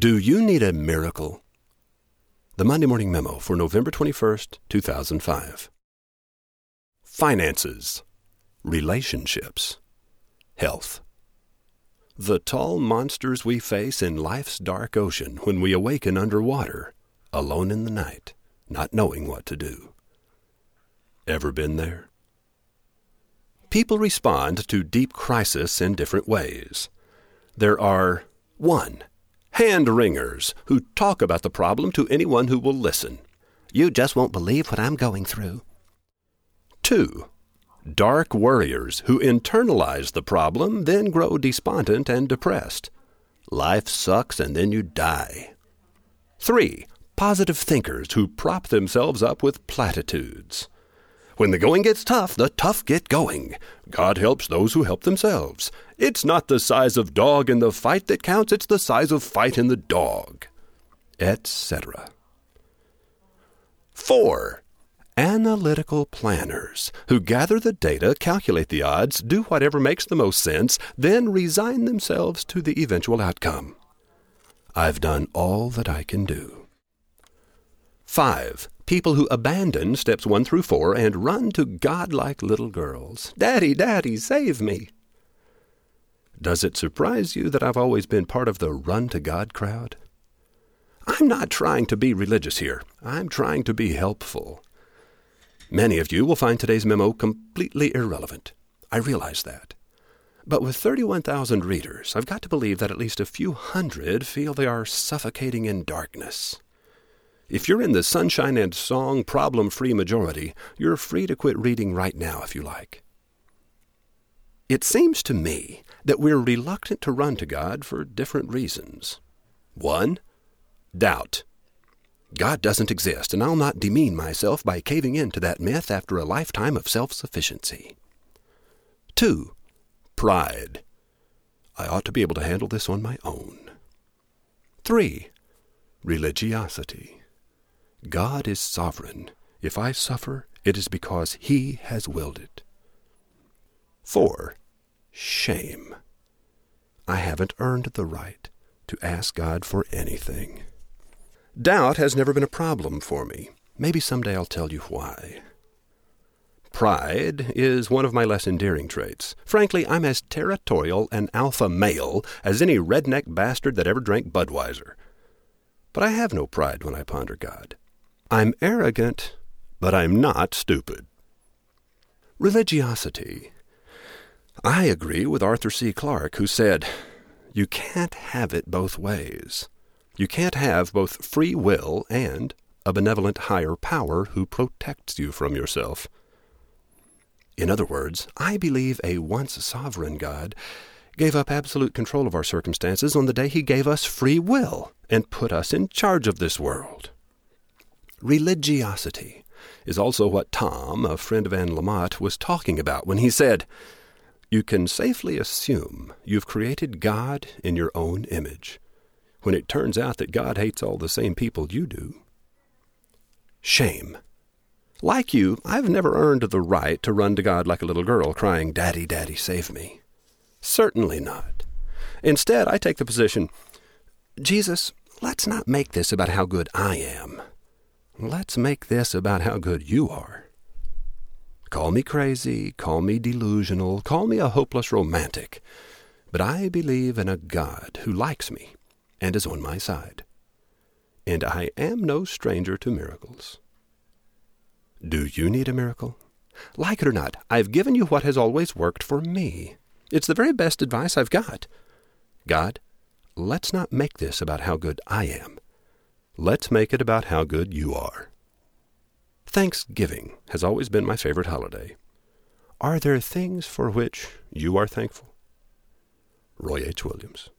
Do you need a miracle? The Monday Morning Memo for November 21st, 2005. Finances, relationships, health. The tall monsters we face in life's dark ocean when we awaken underwater, alone in the night, not knowing what to do. Ever been there? People respond to deep crisis in different ways. There are 1 hand wringers who talk about the problem to anyone who will listen. You just won't believe what I'm going through. 2. Dark worriers who internalize the problem, then grow despondent and depressed. Life sucks and then you die. 3. Positive thinkers who prop themselves up with platitudes. When the going gets tough, the tough get going. God helps those who help themselves. It's not the size of dog in the fight that counts, it's the size of fight in the dog. Etc. 4. Analytical planners who gather the data, calculate the odds, do whatever makes the most sense, then resign themselves to the eventual outcome. I've done all that I can do. 5 people who abandon steps one through four and run to God like little girls. Daddy, Daddy, save me. Does it surprise you that I've always been part of the run to God crowd? I'm not trying to be religious here. I'm trying to be helpful. Many of you will find today's memo completely irrelevant. I realize that. But with 31,000 readers, I've got to believe that at least a few hundred feel they are suffocating in darkness. If you're in the sunshine and song problem free majority, you're free to quit reading right now if you like. It seems to me that we're reluctant to run to God for different reasons. One, doubt. God doesn't exist, and I'll not demean myself by caving in to that myth after a lifetime of self sufficiency. Two, pride. I ought to be able to handle this on my own. Three, religiosity. God is sovereign. If I suffer, it is because He has willed it. 4. Shame. I haven't earned the right to ask God for anything. Doubt has never been a problem for me. Maybe someday I'll tell you why. Pride is one of my less endearing traits. Frankly, I'm as territorial and alpha male as any redneck bastard that ever drank Budweiser. But I have no pride when I ponder God. I'm arrogant, but I'm not stupid. Religiosity. I agree with Arthur C. Clarke, who said, You can't have it both ways. You can't have both free will and a benevolent higher power who protects you from yourself. In other words, I believe a once sovereign God gave up absolute control of our circumstances on the day he gave us free will and put us in charge of this world. Religiosity is also what Tom, a friend of Anne Lamott, was talking about when he said, You can safely assume you've created God in your own image, when it turns out that God hates all the same people you do. Shame. Like you, I've never earned the right to run to God like a little girl crying, Daddy, Daddy, save me. Certainly not. Instead, I take the position, Jesus, let's not make this about how good I am. Let's make this about how good you are. Call me crazy, call me delusional, call me a hopeless romantic, but I believe in a God who likes me and is on my side. And I am no stranger to miracles. Do you need a miracle? Like it or not, I've given you what has always worked for me. It's the very best advice I've got. God, let's not make this about how good I am. Let's make it about how good you are. Thanksgiving has always been my favorite holiday. Are there things for which you are thankful? Roy H. Williams.